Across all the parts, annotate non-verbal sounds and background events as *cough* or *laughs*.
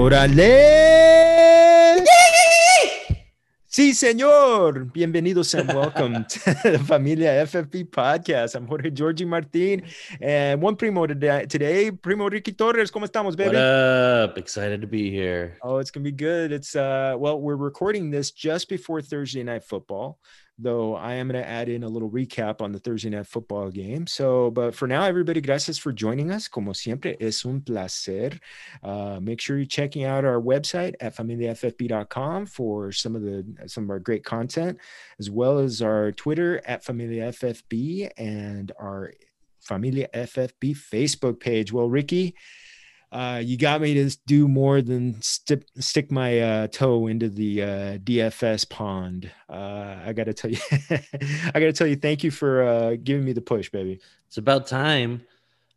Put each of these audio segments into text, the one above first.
¡Órale! Sí, señor. Bienvenidos and welcome *laughs* to the Familia FFB podcast. I'm Jorge Georgie Martin and one primo today, today Primo Ricky Torres. ¿Cómo estamos, baby? What up? Excited to be here. Oh, it's going to be good. It's, uh, well, we're recording this just before Thursday night football though I am going to add in a little recap on the Thursday night football game. So, but for now, everybody, gracias for joining us. Como siempre, es un placer. Uh, make sure you're checking out our website at familiaffb.com for some of the some of our great content, as well as our Twitter at familiaffb and our Familia FFB Facebook page. Well, Ricky, uh, you got me to do more than st- stick my uh, toe into the uh, DFS pond. Uh, I got to tell you, *laughs* I got to tell you, thank you for uh, giving me the push, baby. It's about time.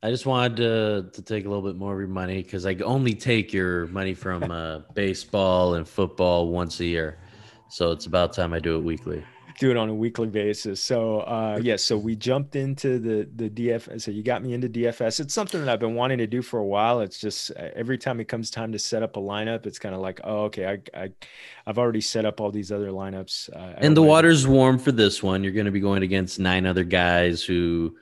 I just wanted to, to take a little bit more of your money because I only take your money from *laughs* uh, baseball and football once a year. So it's about time I do it weekly do it on a weekly basis. So uh yes, yeah, so we jumped into the the DFS. So you got me into DFS. It's something that I've been wanting to do for a while. It's just uh, every time it comes time to set up a lineup, it's kind of like, oh, okay, I, I I've already set up all these other lineups. Uh, and the water's warm for this one. You're going to be going against nine other guys who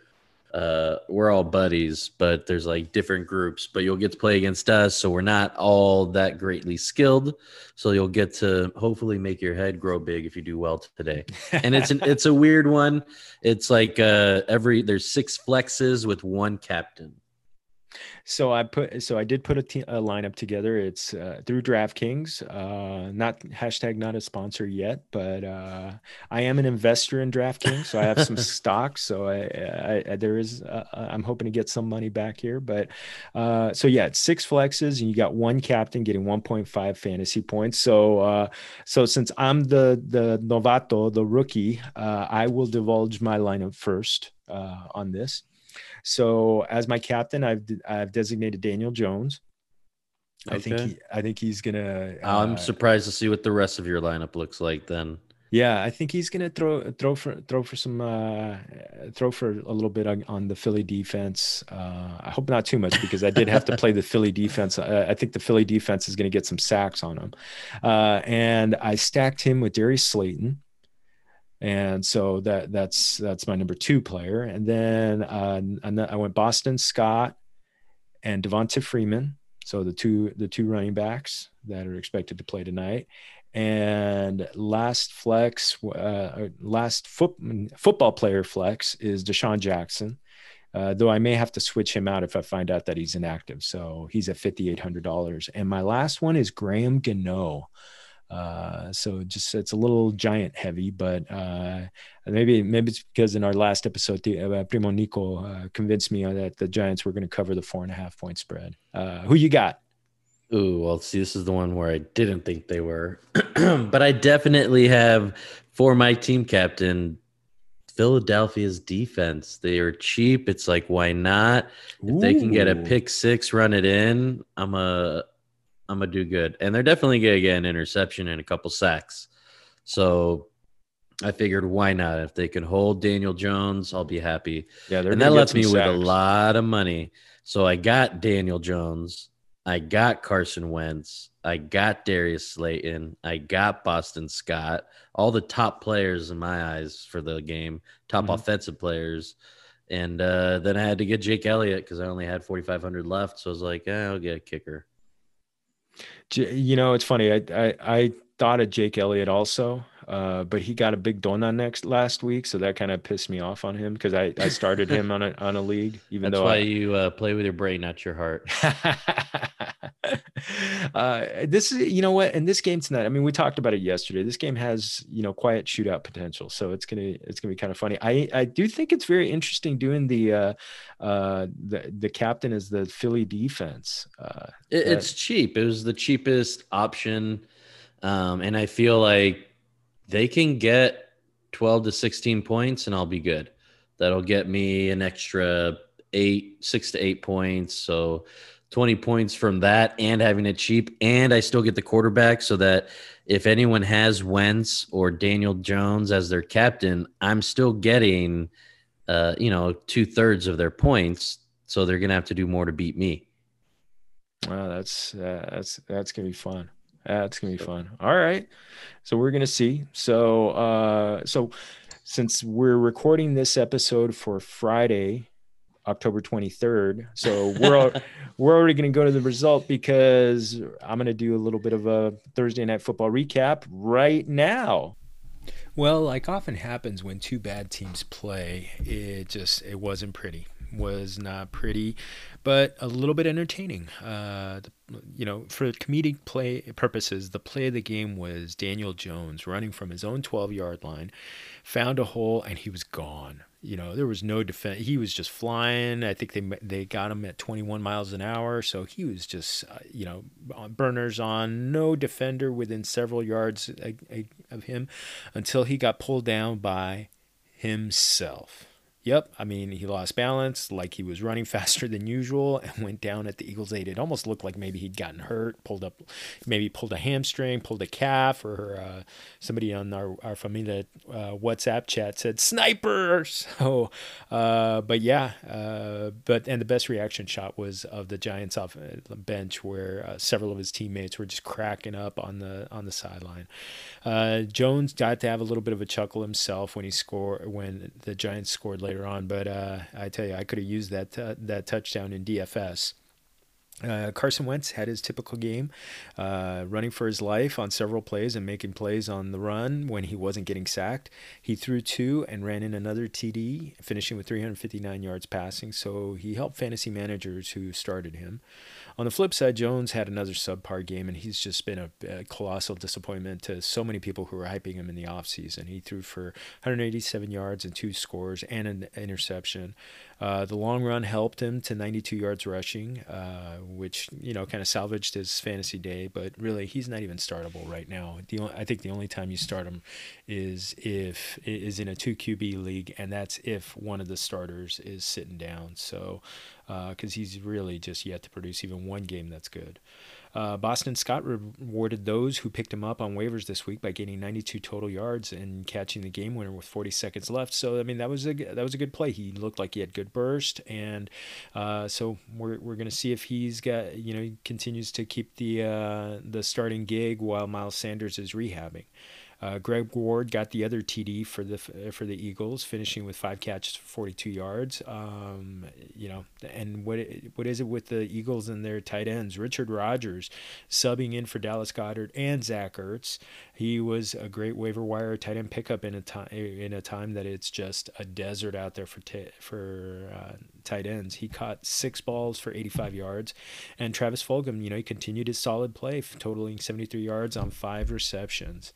uh, we're all buddies, but there's like different groups. But you'll get to play against us, so we're not all that greatly skilled. So you'll get to hopefully make your head grow big if you do well today. And it's an it's a weird one. It's like uh, every there's six flexes with one captain. So I put so I did put a, te- a lineup together. It's uh, through DraftKings. Uh, not hashtag not a sponsor yet, but uh, I am an investor in DraftKings, so I have some *laughs* stocks. So I, I, I there is uh, uh, I'm hoping to get some money back here. But uh, so yeah, it's six flexes, and you got one captain getting 1.5 fantasy points. So so since I'm the the novato, the rookie, I will divulge my lineup first on this. So as my captain, I've I've designated Daniel Jones. Okay. I think he, I think he's gonna. Uh, I'm surprised to see what the rest of your lineup looks like then. Yeah, I think he's gonna throw throw for throw for some uh, throw for a little bit on, on the Philly defense. Uh, I hope not too much because I did have to play the Philly *laughs* defense. I, I think the Philly defense is gonna get some sacks on him, uh, and I stacked him with Darius Slayton and so that that's that's my number two player. And then uh, I went Boston Scott and Devonta Freeman. So the two the two running backs that are expected to play tonight. And last flex, uh, last foot, football player flex is DeSean Jackson. Uh, though I may have to switch him out if I find out that he's inactive. So he's at $5,800. And my last one is Graham Gano. Uh, so just it's a little giant heavy, but uh, maybe maybe it's because in our last episode, the, uh, Primo Nico uh, convinced me that the Giants were going to cover the four and a half point spread. Uh, who you got? Ooh, well, see, this is the one where I didn't think they were, *clears throat* but I definitely have for my team captain Philadelphia's defense. They are cheap. It's like, why not? If Ooh. they can get a pick six, run it in. I'm a I'm gonna do good. And they're definitely gonna get an interception and a couple sacks. So I figured why not? If they can hold Daniel Jones, I'll be happy. Yeah, and that left me sacks. with a lot of money. So I got Daniel Jones, I got Carson Wentz, I got Darius Slayton, I got Boston Scott, all the top players in my eyes for the game, top mm-hmm. offensive players. And uh, then I had to get Jake Elliott because I only had 4,500 left. So I was like, eh, I'll get a kicker. You know, it's funny. I I, I thought of Jake Elliott also, uh, but he got a big donut next last week, so that kind of pissed me off on him because I, I started him on a *laughs* on a league. Even That's though why I, you uh, play with your brain, not your heart. *laughs* uh, this is you know what, in this game tonight. I mean, we talked about it yesterday. This game has you know quiet shootout potential, so it's gonna it's gonna be kind of funny. I I do think it's very interesting doing the uh, uh, the the captain is the Philly defense. Uh, it, it's cheap. It was the cheapest option, um, and I feel like they can get 12 to 16 points and I'll be good. That'll get me an extra eight, six to eight points. So 20 points from that and having it cheap. And I still get the quarterback so that if anyone has Wentz or Daniel Jones as their captain, I'm still getting, uh, you know, two thirds of their points. So they're going to have to do more to beat me. Wow, that's uh, that's that's gonna be fun. That's gonna be fun. All right, so we're gonna see. So uh, so since we're recording this episode for Friday, October 23rd, so we're *laughs* we're already gonna go to the result because I'm gonna do a little bit of a Thursday night football recap right now. Well, like often happens when two bad teams play, it just it wasn't pretty was not pretty, but a little bit entertaining. Uh, you know, for comedic play purposes, the play of the game was Daniel Jones running from his own 12 yard line, found a hole, and he was gone. You know, there was no defense. He was just flying. I think they they got him at 21 miles an hour, so he was just uh, you know burners on. No defender within several yards of him until he got pulled down by himself. Yep. I mean, he lost balance, like he was running *laughs* faster than usual, and went down at the Eagles' eight. It almost looked like maybe he'd gotten hurt, pulled up, maybe pulled a hamstring, pulled a calf, or uh, somebody on our, our Familia uh, WhatsApp chat said sniper. *laughs* So, uh, but yeah, uh, but and the best reaction shot was of the Giants off the bench, where uh, several of his teammates were just cracking up on the on the sideline. Jones got to have a little bit of a chuckle himself when he scored when the Giants scored later on. But uh, I tell you, I could have used that uh, that touchdown in DFS. Uh, Carson Wentz had his typical game, uh, running for his life on several plays and making plays on the run when he wasn't getting sacked. He threw two and ran in another TD, finishing with 359 yards passing. So he helped fantasy managers who started him. On the flip side, Jones had another subpar game, and he's just been a, a colossal disappointment to so many people who were hyping him in the offseason. He threw for 187 yards and two scores and an interception. Uh, the long run helped him to 92 yards rushing, uh, which you know kind of salvaged his fantasy day. But really, he's not even startable right now. The only, I think the only time you start him is if is in a two QB league, and that's if one of the starters is sitting down. So because uh, he's really just yet to produce even one game that's good. Uh, Boston Scott rewarded those who picked him up on waivers this week by gaining 92 total yards and catching the game winner with 40 seconds left. So I mean that was a that was a good play. He looked like he had good burst, and uh, so we're we're gonna see if he's got you know continues to keep the uh, the starting gig while Miles Sanders is rehabbing. Uh, Greg Ward got the other TD for the for the Eagles, finishing with five catches for 42 yards. Um, you know, and what what is it with the Eagles and their tight ends? Richard Rodgers subbing in for Dallas Goedert and Zach Ertz. He was a great waiver wire tight end pickup in a time in a time that it's just a desert out there for t- for uh, tight ends. He caught six balls for 85 yards, and Travis Fulgham, you know, he continued his solid play, totaling 73 yards on five receptions.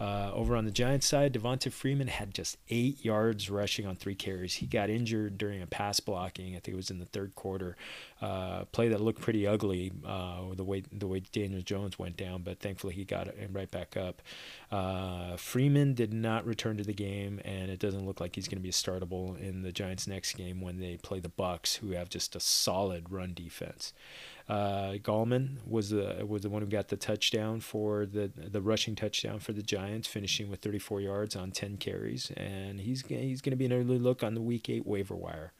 Uh, over on the Giants side, Devonta Freeman had just eight yards rushing on three carries. He got injured during a pass blocking. I think it was in the third quarter. Uh, play that looked pretty ugly uh, the way the way Daniel Jones went down, but thankfully he got right back up. Uh, Freeman did not return to the game, and it doesn't look like he's going to be a startable in the Giants' next game when they play the Bucs, who have just a solid run defense. Uh, Gallman was the was the one who got the touchdown for the the rushing touchdown for the Giants, finishing with 34 yards on 10 carries, and he's he's going to be an early look on the Week Eight waiver wire.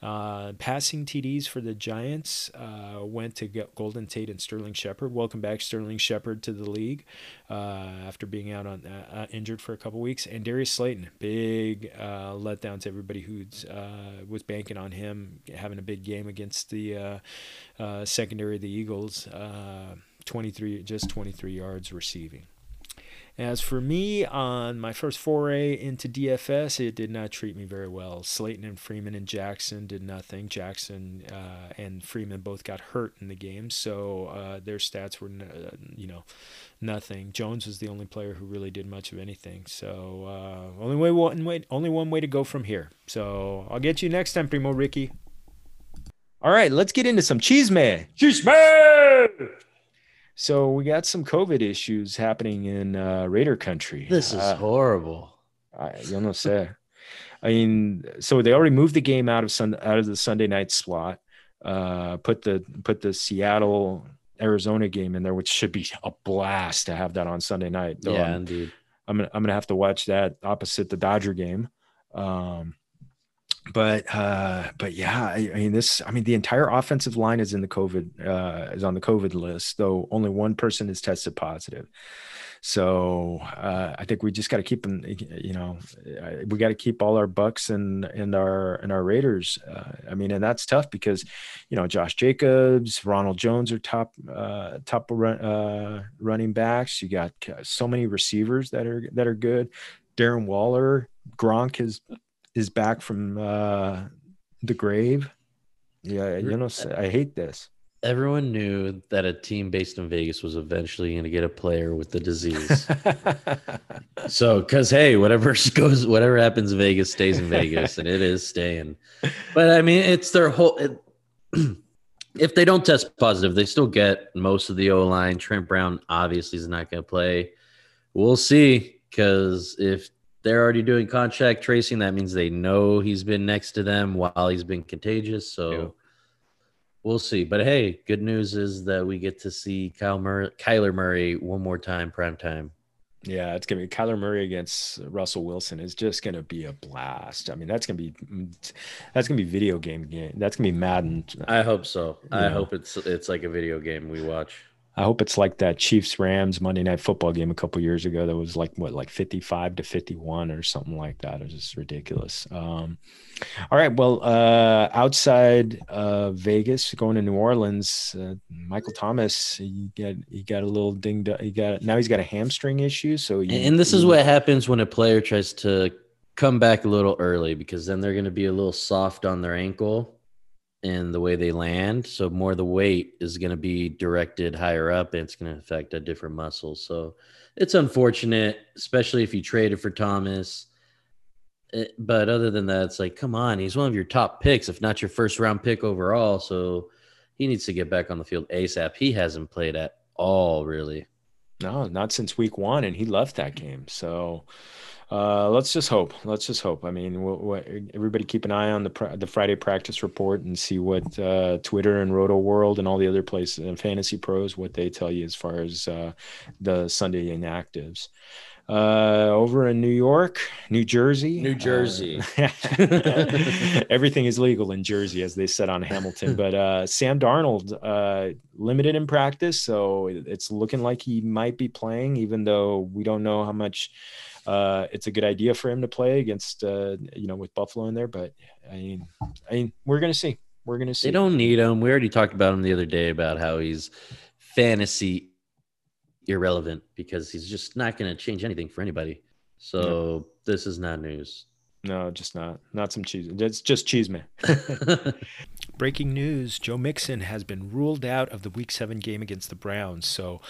Uh, passing TDs for the Giants uh, went to Golden Tate and Sterling Shepard. Welcome back, Sterling Shepard, to the league uh, after being out on uh, uh, injured for a couple weeks. And Darius Slayton, big uh, letdown to everybody who was banking on him having a big game against the secondary of the Eagles. 23, just 23 yards receiving. As for me, on my first foray into DFS, it did not treat me very well. Slayton and Freeman and Jackson did nothing. Jackson uh, and Freeman both got hurt in the game, so uh, their stats were, uh, you know, nothing. Jones was the only player who really did much of anything. So uh, only way one way, only one way to go from here. So I'll get you next time, Primo Ricky. All right, let's get into some cheese man. Cheese man. So we got some COVID issues happening in uh, Raider country. This is uh, horrible. I, you know, say. I mean, so they already moved the game out of sun out of the Sunday night slot. Uh, put the put the Seattle Arizona game in there, which should be a blast to have that on Sunday night. Though yeah, I'm, indeed. I'm gonna I'm gonna have to watch that opposite the Dodger game. Um, but uh, but yeah, I, I, mean this. I mean the entire offensive line is in the COVID uh, is on the COVID list, though only one person is tested positive. So uh, I think we just got to keep them. You know, we got to keep all our Bucs and and our and our Raiders. Uh, I mean, and that's tough because, you know, Josh Jacobs, Ronald Jones are top uh, top run, uh, running backs. You got so many receivers that are that are good. Darren Waller, Gronk is is back from uh, the grave. Yeah, you know, I hate this. Everyone knew that a team based in Vegas was eventually going to get a player with the disease. *laughs* so, because hey, whatever *laughs* goes, whatever happens in Vegas stays in Vegas, and it is staying. But I mean, it's their whole. It, *clears throat* if they don't test positive, they still get most of the O line. Trent Brown obviously is not going to play. We'll see because if they're already doing contact tracing. That means they know he's been next to them while he's been contagious. So yeah. we'll see. But hey, good news is that we get to see Kyle Murray, Kyler Murray one more time, prime time. Yeah, it's gonna be Kyler Murray against Russell Wilson is just gonna be a blast. I mean, that's gonna be that's gonna be video game game. That's gonna be Madden. I hope so. I hope it's it's like a video game we watch. I hope it's like that Chiefs Rams Monday Night Football game a couple years ago that was like what like 55 to 51 or something like that. It was just ridiculous. Um, all right, well, uh, outside uh, Vegas, going to New Orleans, uh, Michael Thomas, he got he got a little dinged. He got now he's got a hamstring issue. So you, and this is what happens when a player tries to come back a little early because then they're going to be a little soft on their ankle and the way they land. So more the weight is going to be directed higher up and it's going to affect a different muscle. So it's unfortunate, especially if you traded for Thomas. Eh, but other than that, it's like, come on, he's one of your top picks, if not your first round pick overall. So he needs to get back on the field ASAP. He hasn't played at all, really. No, not since week one, and he left that game. So uh, let's just hope. Let's just hope. I mean, we'll, we'll, everybody keep an eye on the the Friday practice report and see what uh, Twitter and Roto World and all the other places and Fantasy Pros what they tell you as far as uh, the Sunday inactives. Uh, over in New York, New Jersey, New Jersey, uh, *laughs* everything is legal in Jersey, as they said on Hamilton. But uh, Sam Darnold uh, limited in practice, so it's looking like he might be playing, even though we don't know how much uh, it's a good idea for him to play against uh, you know with Buffalo in there. But I mean, I mean, we're gonna see. We're gonna see. They don't need him. We already talked about him the other day about how he's fantasy irrelevant because he's just not gonna change anything for anybody. So this is not news. No, just not. Not some cheese. It's just cheese, man. *laughs* Breaking news Joe Mixon has been ruled out of the week seven game against the Browns. So,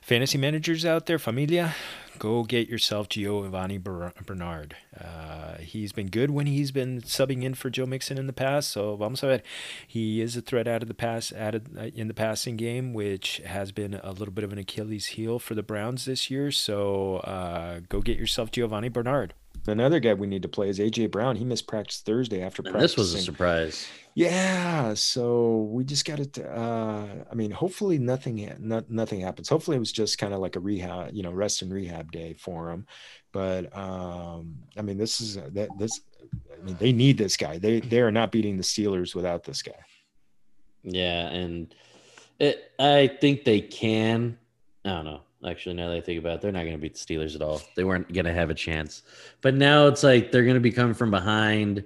fantasy managers out there, familia, go get yourself Giovani Bernard. Uh, he's been good when he's been subbing in for Joe Mixon in the past. So, vamos a ver. He is a threat out of the pass, added uh, in the passing game, which has been a little bit of an Achilles heel for the Browns this year. So, uh, go get yourself Giovani Bernard. Another guy we need to play is AJ Brown. He missed practice Thursday after practice. This was a surprise. Yeah, so we just got it. Uh, I mean, hopefully nothing, not, nothing happens. Hopefully it was just kind of like a rehab, you know, rest and rehab day for him. But um, I mean, this is that this. I mean, they need this guy. They they are not beating the Steelers without this guy. Yeah, and it, I think they can. I don't know. Actually, now that I think about it, they're not going to beat the Steelers at all. They weren't going to have a chance. But now it's like they're going to be coming from behind,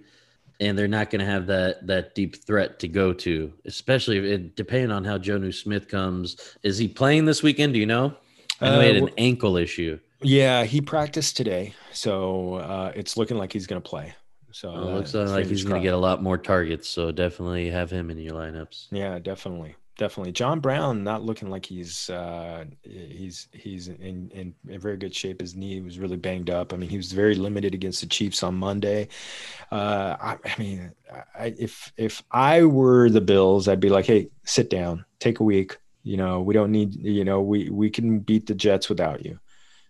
and they're not going to have that that deep threat to go to. Especially it, depending on how Jonnu Smith comes. Is he playing this weekend? Do you know? I know uh, he had an uh, ankle issue. Yeah, he practiced today, so uh, it's looking like he's going to play. So it looks uh, like he's going to get a lot more targets. So definitely have him in your lineups. Yeah, definitely definitely. John Brown not looking like he's uh, he's he's in, in, in very good shape. His knee was really banged up. I mean, he was very limited against the Chiefs on Monday. Uh, I, I, mean, I, if if I were the Bills, I'd be like, hey, sit down, take a week. You know, we don't need. You know, we we can beat the Jets without you.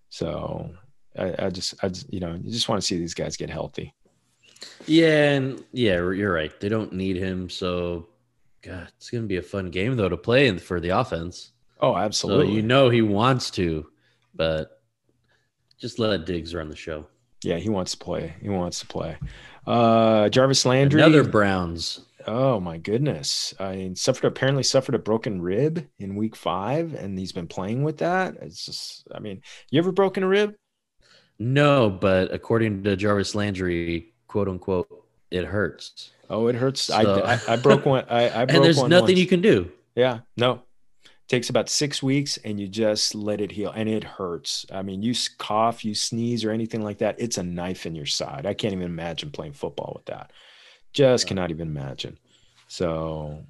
So I, I just I just, you know you just want to see these guys get healthy. Yeah, and yeah, you're right. They don't need him, so God, it's going to be a fun game though to play for the offense. Oh, absolutely. So you know he wants to, but just let Diggs run the show. Yeah, he wants to play. He wants to play. Uh, Jarvis Landry. Another Browns. Oh my goodness! I mean, suffered apparently suffered a broken rib in week five, and he's been playing with that. It's just, I mean, you ever broken a rib? No, but according to Jarvis Landry, quote unquote, it hurts. Oh, it hurts. So, I, I, I broke one. I, I *laughs* broke and there's nothing once. you can do. Yeah, no. It Takes about six weeks, and you just let it heal, and it hurts. I mean, you cough, you sneeze, or anything like that. It's a knife in your side. I can't even imagine playing football with that. Just cannot even imagine. So,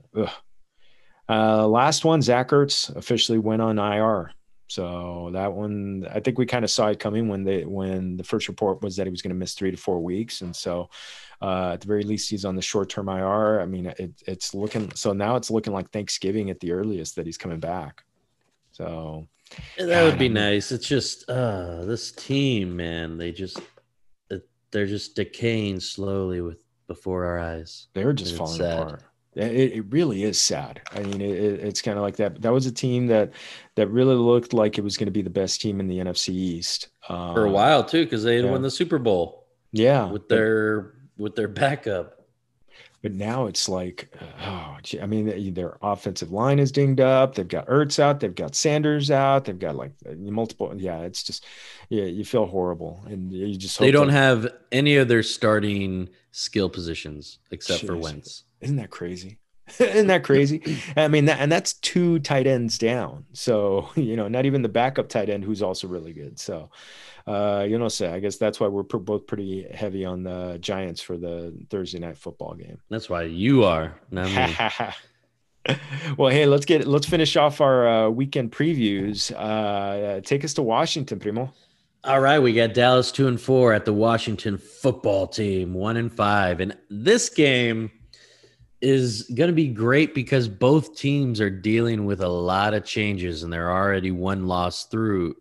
uh, last one, Zach Ertz officially went on IR. So that one, I think we kind of saw it coming when they when the first report was that he was going to miss three to four weeks, and so uh, at the very least he's on the short term IR. I mean, it, it's looking so now it's looking like Thanksgiving at the earliest that he's coming back. So that would be nice. It's just uh, this team, man. They just they're just decaying slowly with before our eyes. They're just falling apart. It, it really is sad. I mean, it, it's kind of like that. That was a team that that really looked like it was going to be the best team in the NFC East um, for a while too, because they had yeah. won the Super Bowl. Yeah, with their with their backup. But now it's like, oh, I mean, their offensive line is dinged up. They've got Ertz out. They've got Sanders out. They've got like multiple. Yeah, it's just, yeah, you feel horrible, and you just they don't that, have any of their starting skill positions except geez, for Wentz. Isn't that crazy? *laughs* Isn't that crazy? I mean, that, and that's two tight ends down. So *laughs* you know, not even the backup tight end who's also really good. So uh, you know, say I guess that's why we're both pretty heavy on the Giants for the Thursday night football game. That's why you are, *laughs* well, hey, let's get let's finish off our uh, weekend previews. Uh, take us to Washington, Primo. All right, we got Dallas two and four at the Washington football team, one and five, and this game is going to be great because both teams are dealing with a lot of changes, and they're already one loss through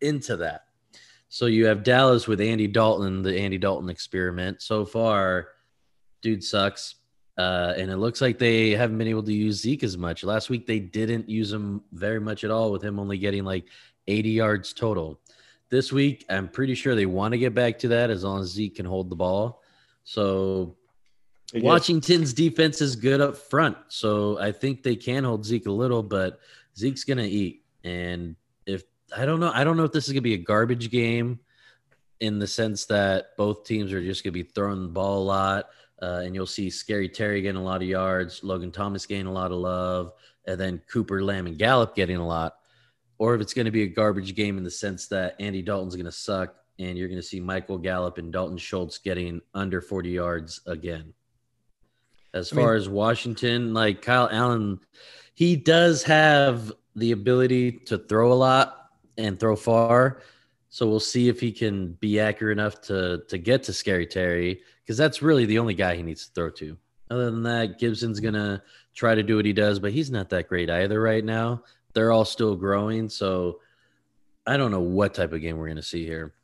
into that. So you have Dallas with Andy Dalton, the Andy Dalton experiment. So far, dude sucks. Uh, and it looks like they haven't been able to use Zeke as much. Last week, they didn't use him very much at all, with him only getting like 80 yards total. This week, I'm pretty sure they want to get back to that as long as Zeke can hold the ball. So Washington's defense is good up front. So I think they can hold Zeke a little, but Zeke's to eat. And if I don't know. I don't know if this is gonna be a garbage game in the sense that both teams are just gonna be throwing the ball a lot. Uh, and you'll see Scary Terry getting a lot of yards, Logan Thomas getting a lot of love, and then Cooper, Lamb, and Gallup getting a lot. Or if it's going to be a garbage game in the sense that Andy Dalton's going to suck and you're going to see Michael Gallup and Dalton Schultz getting under 40 yards again. As far I mean, as Washington, like Kyle Allen, he does have the ability to throw a lot, and throw far. So we'll see if he can be accurate enough to to get to Scary Terry because that's really the only guy he needs to throw to. Other than that, Gibson's gonna try to do what he does, but he's not that great either right now. They're all still growing, so I don't know what type of game we're gonna see here.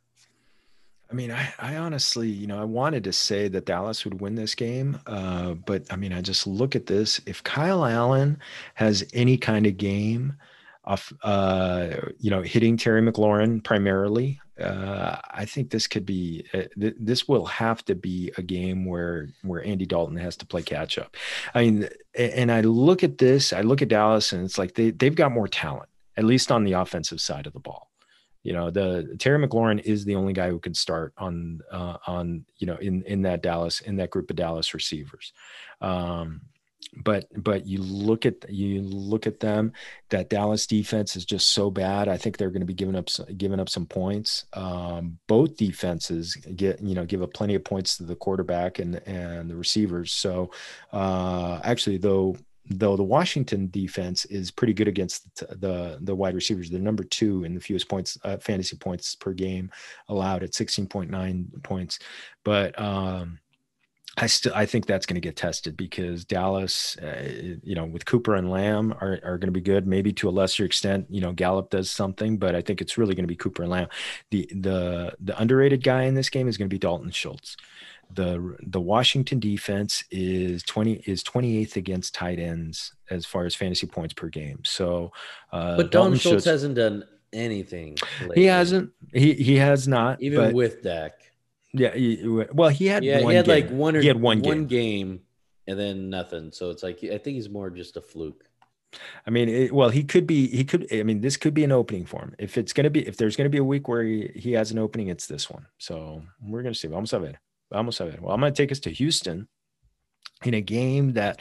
I mean, I, I honestly, you know, I wanted to say that Dallas would win this game, uh, but I mean, I just look at this. If Kyle Allen has any kind of game, off, uh, you know, hitting Terry McLaurin primarily. Uh, I think this could be uh, th- this will have to be a game where where Andy Dalton has to play catch up. I mean, and I look at this, I look at Dallas, and it's like they they've got more talent, at least on the offensive side of the ball. You know, the Terry McLaurin is the only guy who can start on uh, on you know in in that Dallas in that group of Dallas receivers. Um, but but you look at you look at them that Dallas defense is just so bad. I think they're going to be giving up giving up some points. Um, both defenses get you know give up plenty of points to the quarterback and and the receivers. So uh, actually though though the Washington defense is pretty good against the the, the wide receivers they're number 2 in the fewest points uh, fantasy points per game allowed at 16.9 points but um, I still I think that's going to get tested because Dallas, uh, you know, with Cooper and Lamb are, are going to be good. Maybe to a lesser extent, you know, Gallup does something, but I think it's really going to be Cooper and Lamb. The the the underrated guy in this game is going to be Dalton Schultz. The the Washington defense is twenty is twenty eighth against tight ends as far as fantasy points per game. So, uh, but Dalton, Schultz, Schultz hasn't done anything. Lately. He hasn't. He he has not. Even with Dak Yeah. He, well, he had Yeah, one he had game. like one or he had one, one game. game and then nothing. So it's like I think he's more just a fluke. I mean, it, well, he could be. He could. I mean, this could be an opening for him. If it's gonna be, if there's gonna be a week where he, he has an opening, it's this one. So we're gonna see. Vamos a ver. Vamos a ver. Well, I'm gonna take us to Houston in a game that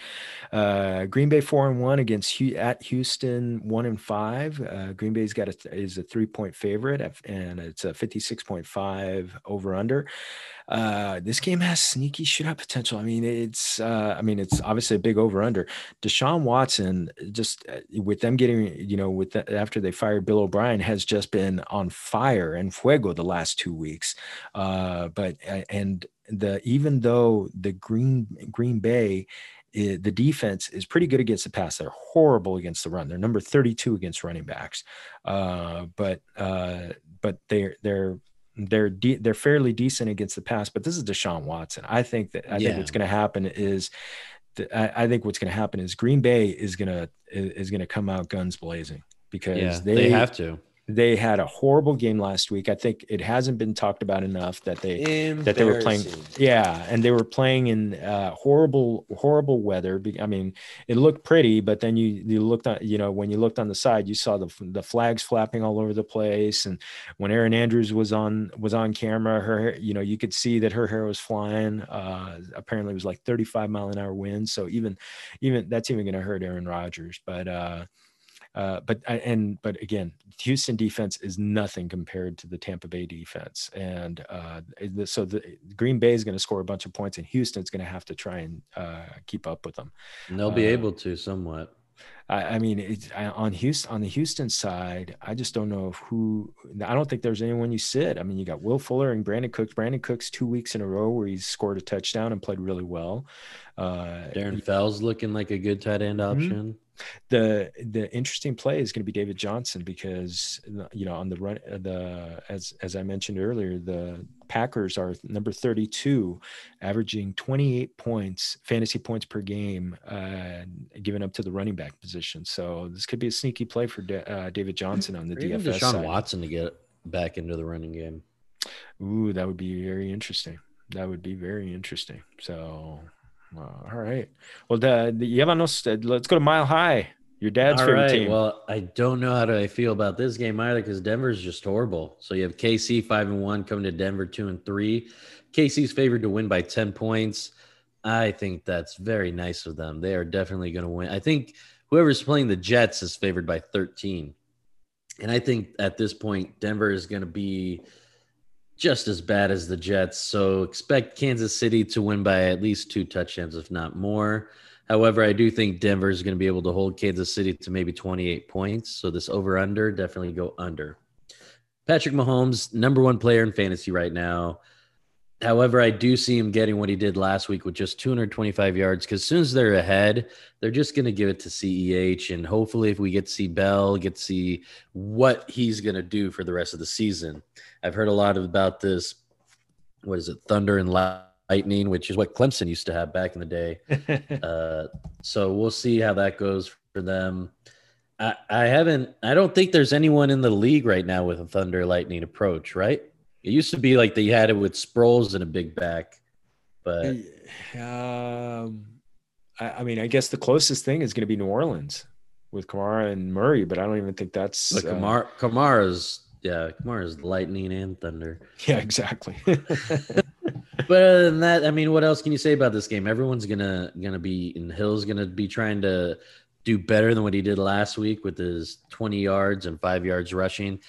uh, Green Bay four and one against at Houston one and five. Uh, Green Bay's got a, is a three point favorite and it's a fifty six point five over under. Uh, this game has sneaky shootout potential. I mean, it's uh, I mean it's obviously a big over under. Deshaun Watson just uh, with them getting you know with the, after they fired Bill O'Brien has just been on fire and fuego the last two weeks. Uh, but and the even though the Green Green Bay i- the defense is pretty good against the pass. They're horrible against the run. They're number 32 against running backs. Uh, but uh, but they're they're they're de- they're fairly decent against the pass. But this is Deshaun Watson. I think that I think what's going to happen is. that I, I think what's going to happen is Green Bay is gonna is, is gonna come out guns blazing because Yeah, they, they, have to. They had a horrible game last week. I think it hasn't been talked about enough that they that they were playing yeah and they were playing in uh horrible horrible weather. I mean it looked pretty but then you you looked on you know when you looked on the side you saw the the flags flapping all over the place. And when Erin andrews was on was on camera her you know you could see that her hair was flying. Uh apparently it was like 35 mile an hour wind. So even even that's even going to hurt aaron rodgers. But uh uh, but and but again, Houston defense is nothing compared to the Tampa Bay defense, and uh, the- so the Green Bay is going to score a bunch of points, and Houston's going to have to try and uh, keep up with them. And they'll be Uh, able to somewhat. I, I mean, it's I, on Houston on the Houston side, I just don't know who. I don't think there's anyone you sit. I mean, you got Will Fuller and Brandin Cooks. Brandin Cooks two weeks in a row where he's scored a touchdown and played really well. Uh, Darren Fell's looking like a good tight end Mhm. option. The the interesting play is going to be David Johnson because you know on the run uh, the as as I mentioned earlier the Packers are number 32 averaging 28 points fantasy points per game uh given up to the running back position so this could be a sneaky play for Da- uh, David Johnson on the Or DFS Deshaun side. Watson to get back into the running game. Ooh, that would be very interesting. That would be very interesting. So, all right. Well, the, the Yevanos, uh, let's go to Mile High. Your dad's All favorite right. team. Well, I don't know how to feel about this game either because Denver's just horrible. So you have KC five and one coming to Denver two and three. KC's favored to win by ten points. I think that's very nice of them. They are definitely going to win. I think whoever's playing the Jets is favored by thirteen, and I think at this point Denver is going to be just as bad as the Jets. So expect Kansas City to win by at least two touchdowns, if not more. However, I do think Denver is going to be able to hold Kansas City to maybe 28 points. So this over under definitely go under. Patrick Mahomes, number one player in fantasy right now. However, I do see him getting what he did last week with just 225 yards because as soon as they're ahead, they're just going to give it to CEH. And hopefully, if we get to see Bell, get to see what he's going to do for the rest of the season. I've heard a lot about this. What is it? Thunder and lightning, which is what Clemson used to have back in the day. *laughs* Uh, so we'll see how that goes for them. I, I haven't. I don't think there's anyone in the league right now with a thunder lightning approach. Right? It used to be like they had it with Sproles and a big back, but um, I, I mean, I guess the closest thing is going to be New Orleans with Kamara and Murray, but I don't even think that's but uh, Kamara, Kamara's yeah, Kamara's lightning and thunder. yeah, exactly. *laughs* But other than that, I mean, what else can you say about this game? Everyone's gonna gonna be and Hill's gonna be trying to do better than what he did last week with his 20 yards and five yards rushing.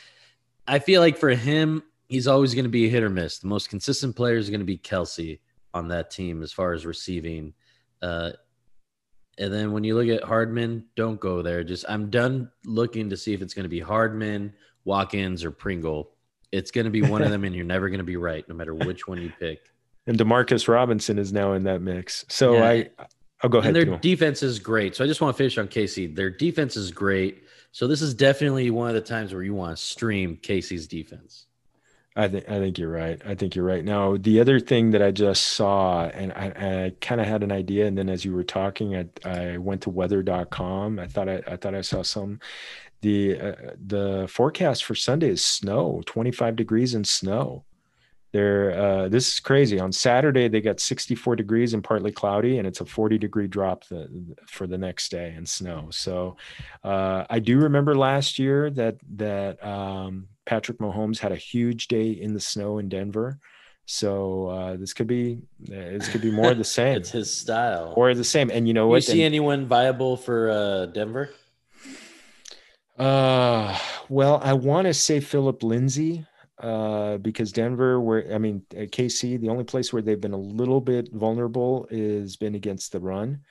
I feel like for him, he's always going to be a hit or miss. The most consistent player is going to be Kelce on that team as far as receiving. Uh, and then when you look at Hardman, don't go there. Just I'm done looking to see if it's going to be Hardman, Watkins, or Pringle. It's going to be one of them, and you're never going to be right, no matter which one you pick. *laughs* and Demarcus Robinson is now in that mix. So Yeah. I, I'll go ahead. and their defense is great. So I just want to finish on KC. Their defense is great. So this is definitely one of the times where you want to stream KC's defense. I think I think you're right. I think you're right. Now, the other thing that I just saw, and I, I kind of had an idea, and then as you were talking, I, I went to weather.com. I thought I, I thought I saw some. The uh, the forecast for Sunday is snow, 25 degrees and snow. They're uh, this is crazy. On Saturday they got 64 degrees and partly cloudy, and it's a 40 degree drop the, for the next day and snow. So uh, I do remember last year that that um, Patrick Mahomes had a huge day in the snow in Denver. So uh, this could be this could be more of the *laughs* same. it's his style, or the same. And you know what? You see and, anyone viable for uh, Denver? Uh, well, I want to say Philip Lindsay uh, because Denver, where I mean KC, the only place where they've been a little bit vulnerable is been against the run.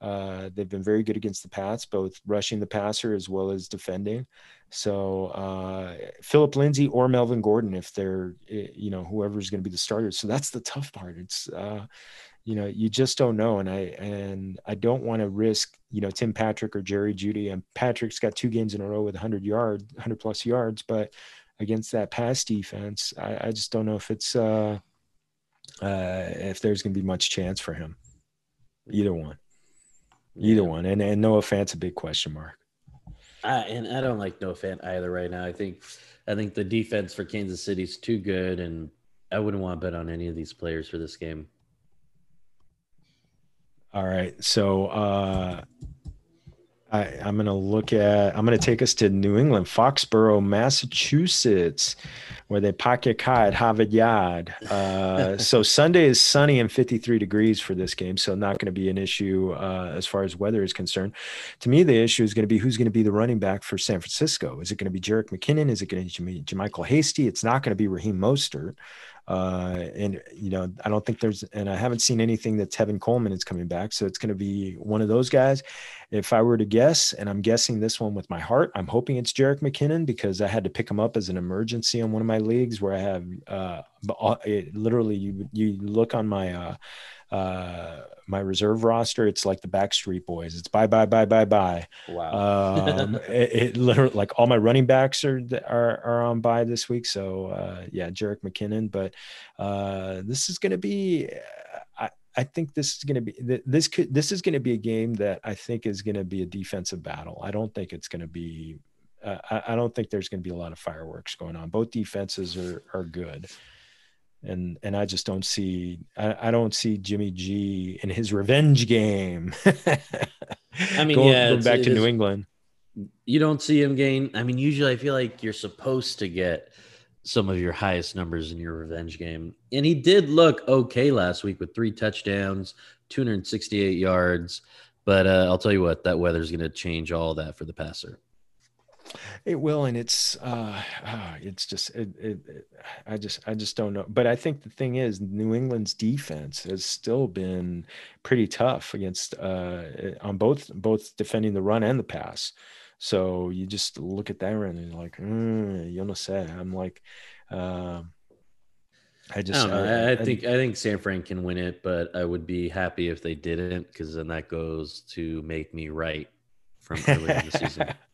Uh, they've been very good against the pass, both rushing the passer as well as defending. So uh, Philip Lindsay or Melvin Gordon, if they're eh, you know whoever's going to be the starter. So that's the tough part. It's uh, you know you just don't know, and I and I don't want to risk you know Tim Patrick or Jerry Jeudy And Patrick's got two games in a row with 100 yards, 100 plus yards, but against that pass defense, I, I just don't know if it's uh, uh, if there's going to be much chance for him. Either one. Either one. And and Noah Fant's a big question mark. I, and I don't like Noah Fant either right now. I think I think the defense for Kansas City is too good, and I wouldn't want to bet on any of these players for this game. All right. So uh I, am going to look at, I'm going to take us to New England, Foxborough, Massachusetts, where they pocket at Harvard Yard. Uh, so *laughs* Sunday is sunny and 53 degrees for this game. So not going to be an issue uh, as far as weather is concerned. To me, the issue is going to be who's going to be the running back for San Francisco. Is it going to be Jerick McKinnon? Is it going to be JaMycal Hasty? It's not going to be Raheem Mostert. Uh, and you know, I don't think there's, and I haven't seen anything that Tevin Coleman is coming back. So it's going to be one of those guys. If I were to guess, and I'm guessing this one with my heart, I'm hoping it's Jerick McKinnon because I had to pick him up as an emergency on one of my leagues where I have, uh, it, literally you you look on my uh, uh, my reserve roster, it's like the Backstreet Boys. It's bye bye bye bye bye. Wow. um, *laughs* it, it, literally like all my running backs are are, are on bye this week. So uh, yeah, Jerick McKinnon. But uh, this is going to be. I, I think this is going to be this could this is going to be a game that I think is going to be a defensive battle. I don't think it's going to be. Uh, I, I don't think there's going to be a lot of fireworks going on. Both defenses are are good and and I just don't see I, I don't see Jimmy G in his revenge game. I mean, *laughs* going, yeah, going back to New England. You don't see him gain. I mean, usually I feel like you're supposed to get some of your highest numbers in your revenge game, and he did look okay last week with three touchdowns, 268 yards. But uh, I'll tell you what, that weather's going to change all that for the passer. It will, and it's uh, uh it's just it, it, it, I just I just don't know. But I think the thing is, New England's defense has still been pretty tough against uh, on both both defending the run and the pass. So you just look at that and you're like, mm, you know, say I'm like. Uh, I just I, I, I, I think I think San Fran can win it, but I would be happy if they didn't because then that goes to make me right from earlier in the season. *laughs*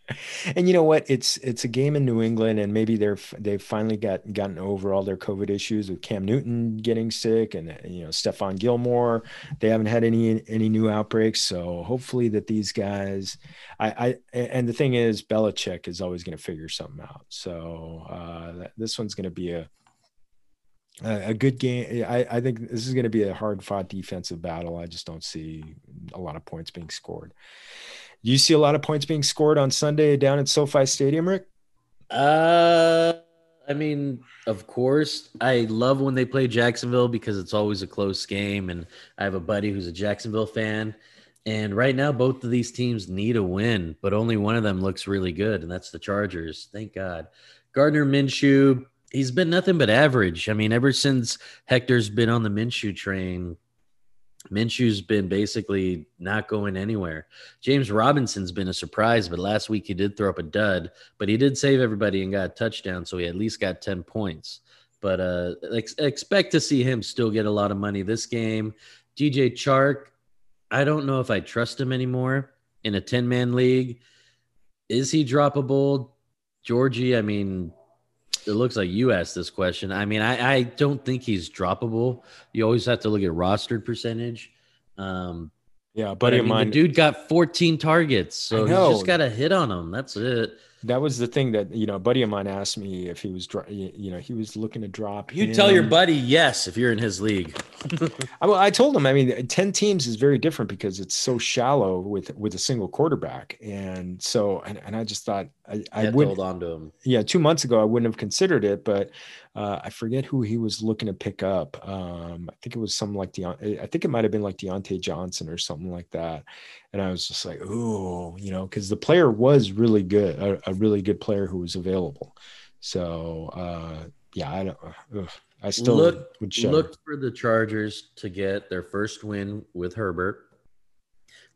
and you know what? It's it's a game in New England, and maybe they're they've finally got gotten over all their COVID issues with Cam Newton getting sick, and you know Stephon Gilmore. They haven't had any any new outbreaks, so hopefully that these guys. I, I and the thing is, Belichick is always going to figure something out. So uh, this one's going to be a a good game. I, I think this is going to be a hard fought defensive battle. I just don't see a lot of points being scored. You see a lot of points being scored on Sunday down at SoFi Stadium, Rick? Uh, I mean, of course, I love when they play Jacksonville because it's always a close game, and I have a buddy who's a Jacksonville fan. And right now, both of these teams need a win, but only one of them looks really good, and that's the Chargers. Thank God. Gardner Minshew, he's been nothing but average. I mean, ever since Hector's been on the Minshew train, Minshew's been basically not going anywhere. James Robinson's been a surprise, but last week he did throw up a dud, but he did save everybody and got a touchdown, so he at least got 10 points. But uh, ex- expect to see him still get a lot of money this game. DJ Chark, I don't know if I trust him anymore in a 10 man league. Is he droppable? Georgie, I mean, it looks like you asked this question. I mean, I, I don't think he's droppable. You always have to look at rostered percentage. Um, yeah, buddy I mean, mine. The dude got 14 targets, so he's just got to hit on him. That's it. That was the thing that you know, a buddy of mine asked me if he was, you know, he was looking to drop. You tell your buddy yes if you're in his league. *laughs* I, I told him. I mean, ten teams is very different because it's so shallow with with a single quarterback, and so and, and I just thought I, I would hold on to him. yeah, two months ago I wouldn't have considered it, but uh, I forget who he was looking to pick up. Um, I think it was something like Deon- I think it might have been like Diontae Johnson or something like that. And I was just like, ooh, you know, because the player was really good, a, a really good player who was available. So uh, yeah, I don't. Ugh, I still look would shudder. look for the Chargers to get their first win with Herbert.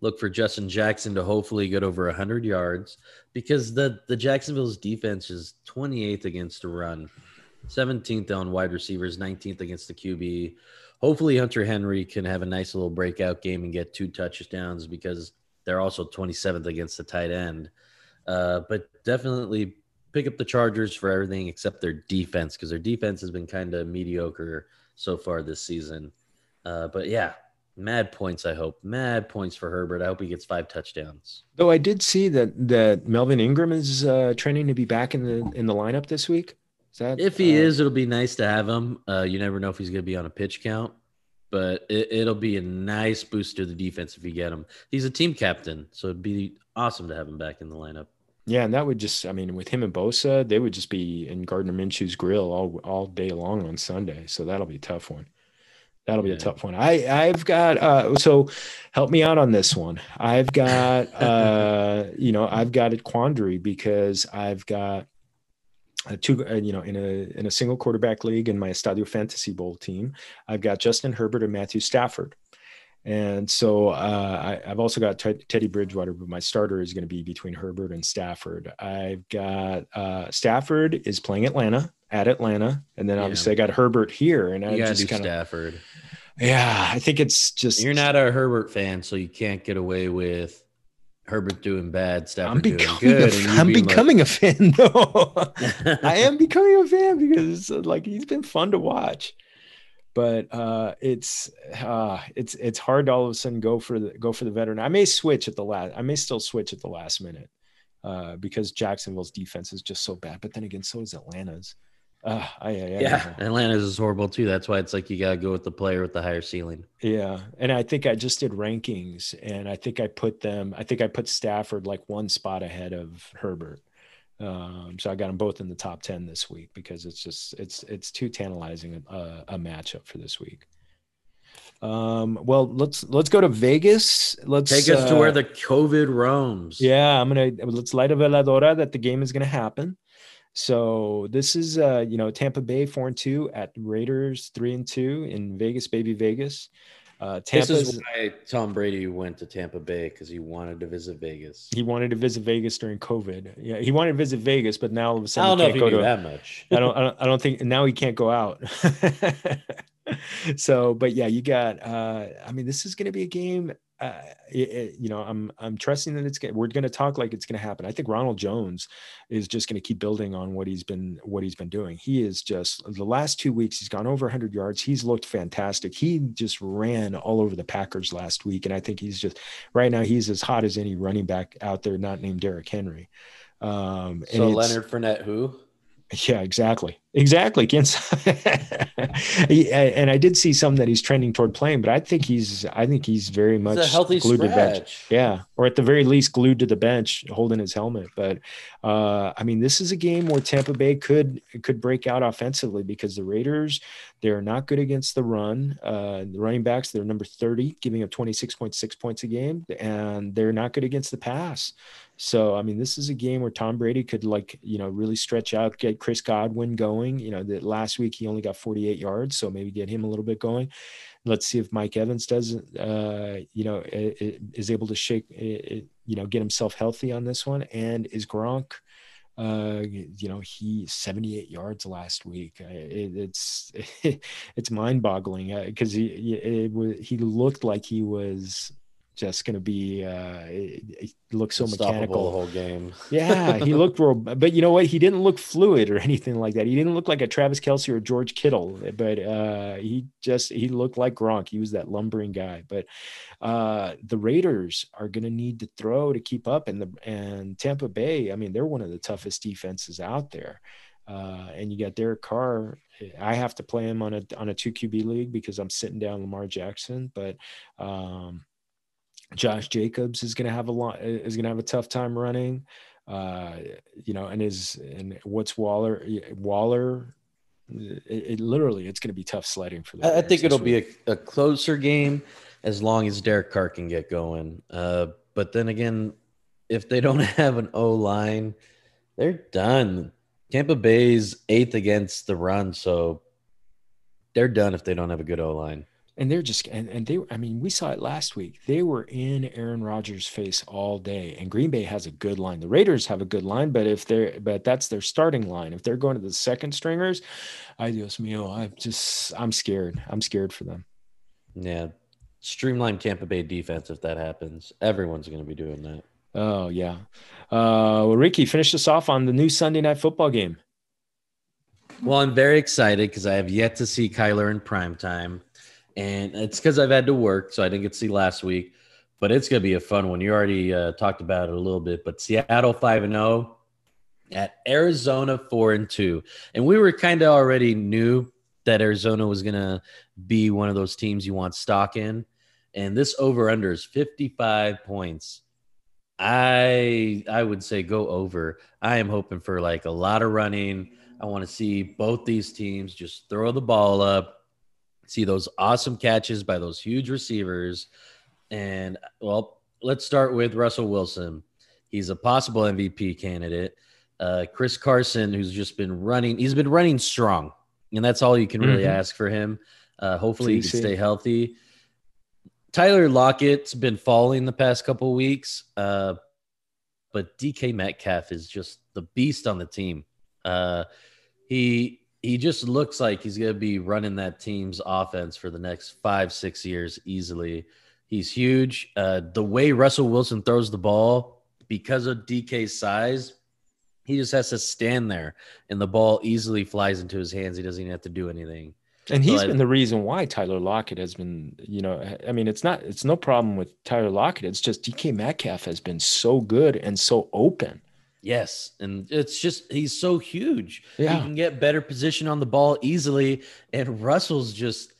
Look for Justin Jackson to hopefully get over 100 yards because the the Jacksonville's defense is 28th against the run, 17th on wide receivers, 19th against the QB. Hopefully Hunter Henry can have a nice little breakout game and get two touchdowns because they're also 27th against the tight end. Uh, but definitely pick up the Chargers for everything except their defense because their defense has been kind of mediocre so far this season. Uh, but yeah, mad points. I hope mad points for Herbert. I hope he gets five touchdowns. Though I did see that that Melvin Ingram is uh, training to be back in the in the lineup this week. Is that If he uh, is, it'll be nice to have him. Uh, you never know if he's going to be on a pitch count, but it, it'll be a nice boost to the defense if you get him. He's a team captain, so it'd be awesome to have him back in the lineup. Yeah, and that would just, I mean, with him and Bosa, they would just be in Gardner Minshew's grill all all day long on Sunday. So that'll be a tough one. That'll be Yeah. a tough one. I I've got uh so help me out on this one. I've got *laughs* uh you know, I've got a quandary because I've got uh, two uh, you know in a in a single quarterback league in my Estadio Fantasy Bowl team, I've got Justin Herbert and Matthew Stafford. And so uh, I, I've also got Ted- Teddy Bridgewater, but my starter is going to be between Herbert and Stafford. I've got uh, Stafford is playing Atlanta at Atlanta, and then Yeah. obviously I got Herbert here, and I You got to do just kind of Stafford. yeah, I think it's just You're not a Herbert fan, so you can't get away with Herbert doing bad, Stafford I'm doing becoming good. a, I'm being like- a fan though. *laughs* I am becoming a fan because like he's been fun to watch. But uh, it's uh, it's it's hard to all of a sudden go for the go for the veteran. I may switch at the last. I may still switch at the last minute uh, because Jacksonville's defense is just so bad. But then again, so is Atlanta's. Uh, I, I, I, Yeah, Atlanta's is horrible too. That's why it's like you got to go with the player with the higher ceiling. Yeah, and I think I just did rankings, and I think I put them. I think I put Stafford like one spot ahead of Herbert. Um, so I got them both in the top ten this week because it's just it's it's too tantalizing a, a matchup for this week. Um, well, let's let's go to Vegas. Let's Take us to uh, where the COVID roams. yeah, I'm gonna let's light a veladora that the game is gonna happen. So this is uh, you know, Tampa Bay four and two at Raiders three and two in Vegas, baby Vegas. Uh This is why Tom Brady went to Tampa Bay because he wanted to visit Vegas. he wanted to visit Vegas during COVID. Yeah, he wanted to visit Vegas, but now all of a I sudden don't know he if he can't go knew to that much. I don't, I don't I don't think now he can't go out. *laughs* so, but yeah, you got uh I mean this is going to be a game uh it- it- you know, I'm I'm trusting that it's going we're going to talk like it's going to happen. I think Ronald Jones is just going to keep building on what he's been what he's been doing. He is just the last 2 weeks he's gone over 100 yards. He's looked fantastic. He just ran all over the Packers last week and I think he's just right now he's as hot as any running back out there not named Derrick Henry. Um So Leonard Fournette, who? *laughs* yeah, exactly. Exactly. *laughs* And I did see some that he's trending toward playing, but I think he's I think he's very much a healthy glued to the bench. Yeah, or at the very least glued to the bench, holding his helmet. But uh, I mean, this is a game where Tampa Bay could could break out offensively because the Raiders they're not good against the run. Uh, the running backs they're number thirty, giving up twenty six point six points a game, and they're not good against the pass. So I mean, this is a game where Tom Brady could like you know really stretch out, get Chris Godwin going. You know that last week he only got 48 yards, so maybe get him a little bit going. Let's see if Mike Evans does, uh, you know, is able to shake, you know, get himself healthy on this one. And is Gronk, uh, you know, he 78 yards last week. Uh, It, it's *laughs* it's mind boggling because he it, wa- he looked like he was just going to be. Uh, it, it looks so mechanical the whole game. *laughs* yeah, he looked real, but you know what? He didn't look fluid or *laughs* anything like that. He didn't look like a Travis Kelce or George Kittle, but uh, he just he looked like Gronk. He was that lumbering guy. But uh, the Raiders are going to need to throw to keep up, and the and Tampa Bay. I mean, they're one of the toughest defenses out there. Uh, and you got Derek Carr. I have to play him on a on a two QB league because I'm sitting down Lamar Jackson, but um, Josh Jacobs is going to have a lot is going to have a tough time running. Uh, you know, and is and what's Waller Waller it, it, literally it's going to be tough sledding for them. I, think it'll be a, a, closer game as long as Derek Carr can get going. Uh, but then again, if they don't *laughs* have an O line, they're done. Tampa Bay's eighth against the run, so they're done if they don't have a good O line and they're just and, and they i mean we saw it last week. They were in aaron rodgers face all day. And green bay has a good line. The raiders have a good line but if they're but that's their starting line. If they're going to the second stringers i just mio i'm just i'm scared. I'm scared for them. Yeah. Streamline tampa bay defense if that happens. Everyone's going to be doing that. Oh yeah. Uh well ricky finish us off on the new sunday night football game. Well i'm very excited because i have yet to see kyler in prime time and it's because I've had to work, so I didn't get to see last week. But it's gonna be a fun one. You already uh, talked about it a little bit, but Seattle five and zero oh at Arizona four and two, and we were kind of already knew that Arizona was gonna be one of those teams you want stock in, and this over under is fifty five points. I I would say go over. I am hoping for like a lot of running. I want to see both these teams just throw the ball up see those awesome catches by those huge receivers. And well, let's start with Russell Wilson. He's a possible MVP candidate. Uh, Chris Carson, who's just been running, he's been running strong, and that's all you can really mm-hmm. ask for him. Uh, hopefully, he can stay healthy. Tyler Lockett's been falling the past couple weeks, uh, but DK Metcalf is just the beast on the team. Uh, he he just looks like he's going to be running that team's offense for the next five, six years easily. He's huge. Uh, the way Russell Wilson throws the ball, because of DK's size, he just has to stand there and the ball easily flies into his hands. He doesn't even have to do anything. And he's so been I, the reason why Tyler Lockett has been, you know, I mean, it's not, it's no problem with Tyler Lockett. It's just DK Metcalf has been so good and so open. Yes, and it's just he's so huge. Yeah. He can get better position on the ball easily. And Russell's just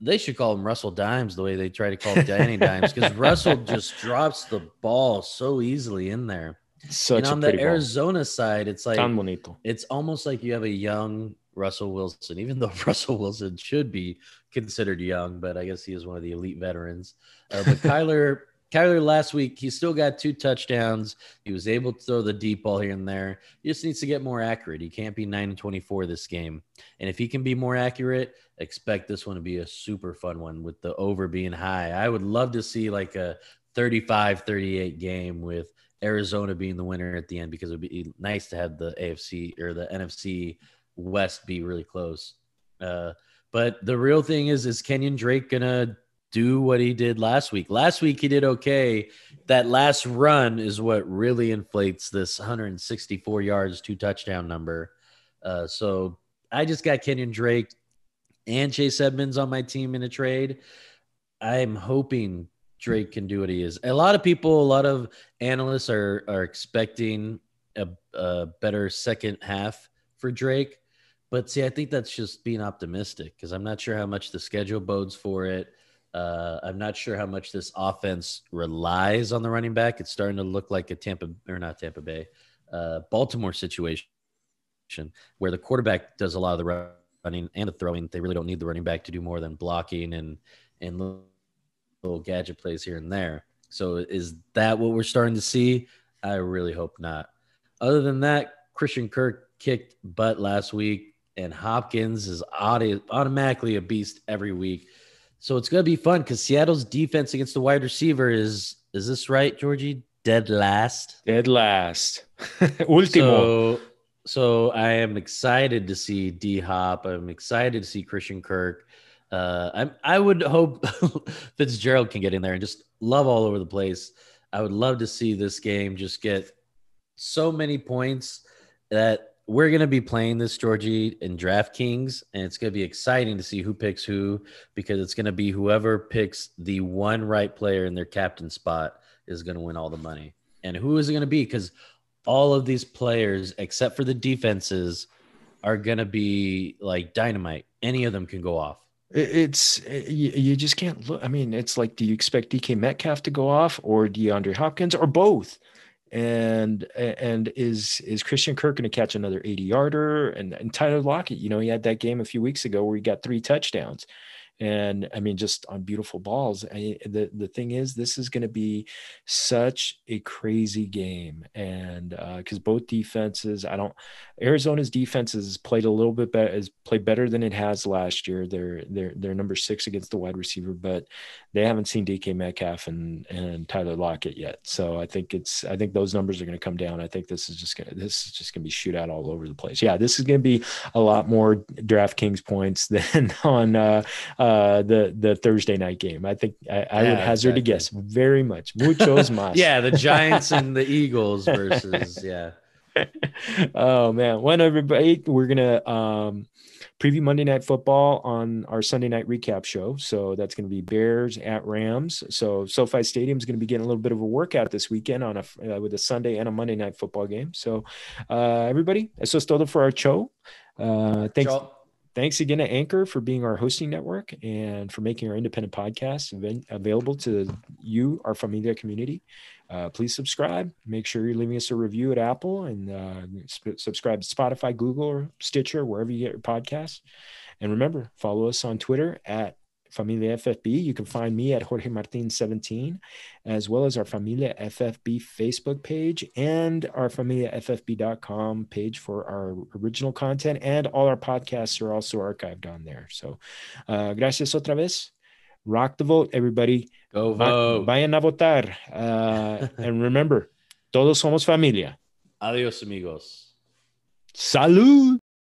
they should call him Russell Dimes the way they try to call Danny *laughs* Dimes because Russell just drops the ball so easily in there. Such and on the Arizona side, it's like Tan bonito. it's almost like you have a young Russell Wilson, even though *laughs* Russell Wilson should be considered young, but I guess he is one of the elite veterans. Uh, but *laughs* Kyler Kyler last week, he still got two touchdowns. He was able to throw the deep ball here and there. He just needs to get more accurate. He can't be 9 and 24 this game. And if he can be more accurate, expect this one to be a super fun one with the over being high. I would love to see like a 35 38 game with Arizona being the winner at the end because it would be nice to have the AFC or the NFC West be really close. Uh, but the real thing is, is Kenyon Drake going to do what he did last week. Last week he did okay. That last run is what really inflates this 164 yards, two touchdown number. Uh, so I just got Kenyon Drake and Chase Edmonds on my team in a trade. I'm hoping Drake can do what he is. A lot of people, a lot of analysts are are expecting a, a better second half for Drake. But see, I think that's just being optimistic because I'm not sure how much the schedule bodes for it. Uh, I'm not sure how much this offense relies on the running back. It's starting to look like a Tampa or not Tampa Bay, uh, Baltimore situation where the quarterback does a lot of the running and the throwing. They really don't need the running back to do more than blocking and and little gadget plays here and there. So is that what we're starting to see? I really hope not. Other than that, Christian Kirk kicked butt last week, and Hopkins is automatically a beast every week. So it's going to be fun because Seattle's defense against the wide receiver is is this right, Georgie? Dead last. Dead last. *laughs* Ultimo. So, so I am excited to see D Hop. I'm excited to see Christian Kirk. Uh, I'm, I would hope *laughs* Fitzgerald can get in there and just love all over the place. I would love to see this game just get so many points that we're going to be playing this Georgie in DraftKings, and it's going to be exciting to see who picks who because it's going to be whoever picks the one right player in their captain spot is going to win all the money. And who is it going to be? Because all of these players, except for the defenses, are going to be like dynamite. Any of them can go off. It's uh, you, you just can't look. I mean, it's like, do you expect DK Metcalf to go off or DeAndre Hopkins or both? And and is is Christian Kirk going to catch another 80 yarder? And, and Tyler Lockett, you know, he had that game a few weeks ago where he got three touchdowns and I mean, just on beautiful balls. I, the the thing is, this is going to be such a crazy game, and because uh, both defenses, I don't. Arizona's defense has played a little bit better, has played better than it has last year. They're they're they're number six against the wide receiver, but they haven't seen DK Metcalf and and Tyler Lockett yet. So I think it's I think those numbers are going to come down. I think this is just gonna this is just going to be shootout all over the place. Yeah, this is going to be a lot more DraftKings points *laughs* than on. Uh, uh, the the Thursday night game. I think I, I yeah, would hazard exactly. a guess very much. Muchos *laughs* más. yeah, the Giants and the *laughs* Eagles versus yeah. oh man, when everybody, we're gonna um, preview Monday Night Football on our Sunday night recap show. So that's going to be Bears at Rams. So SoFi Stadium is going to be getting a little bit of a workout this weekend on a uh, with a Sunday and a Monday Night Football game. So uh, everybody, eso es todo for our show. Uh, thanks. Ciao thanks again to Anchor for being our hosting network and for making our independent podcast available to you, our Familia community. Uh, please subscribe. Make sure you're leaving us a review at Apple and uh, sp- subscribe to Spotify, Google, or Stitcher, wherever you get your podcasts. And remember, follow us on Twitter at Familia FFB. You can find me at Jorge Martin 17, as well as our Familia FFB Facebook page and our FamiliaFFB.com page for our original content. And all our podcasts are also archived on there. So, uh, gracias otra vez. Rock the vote, everybody. Go vote. Vayan a votar. *laughs* Uh, and remember, todos somos familia. Adios, amigos. Salud.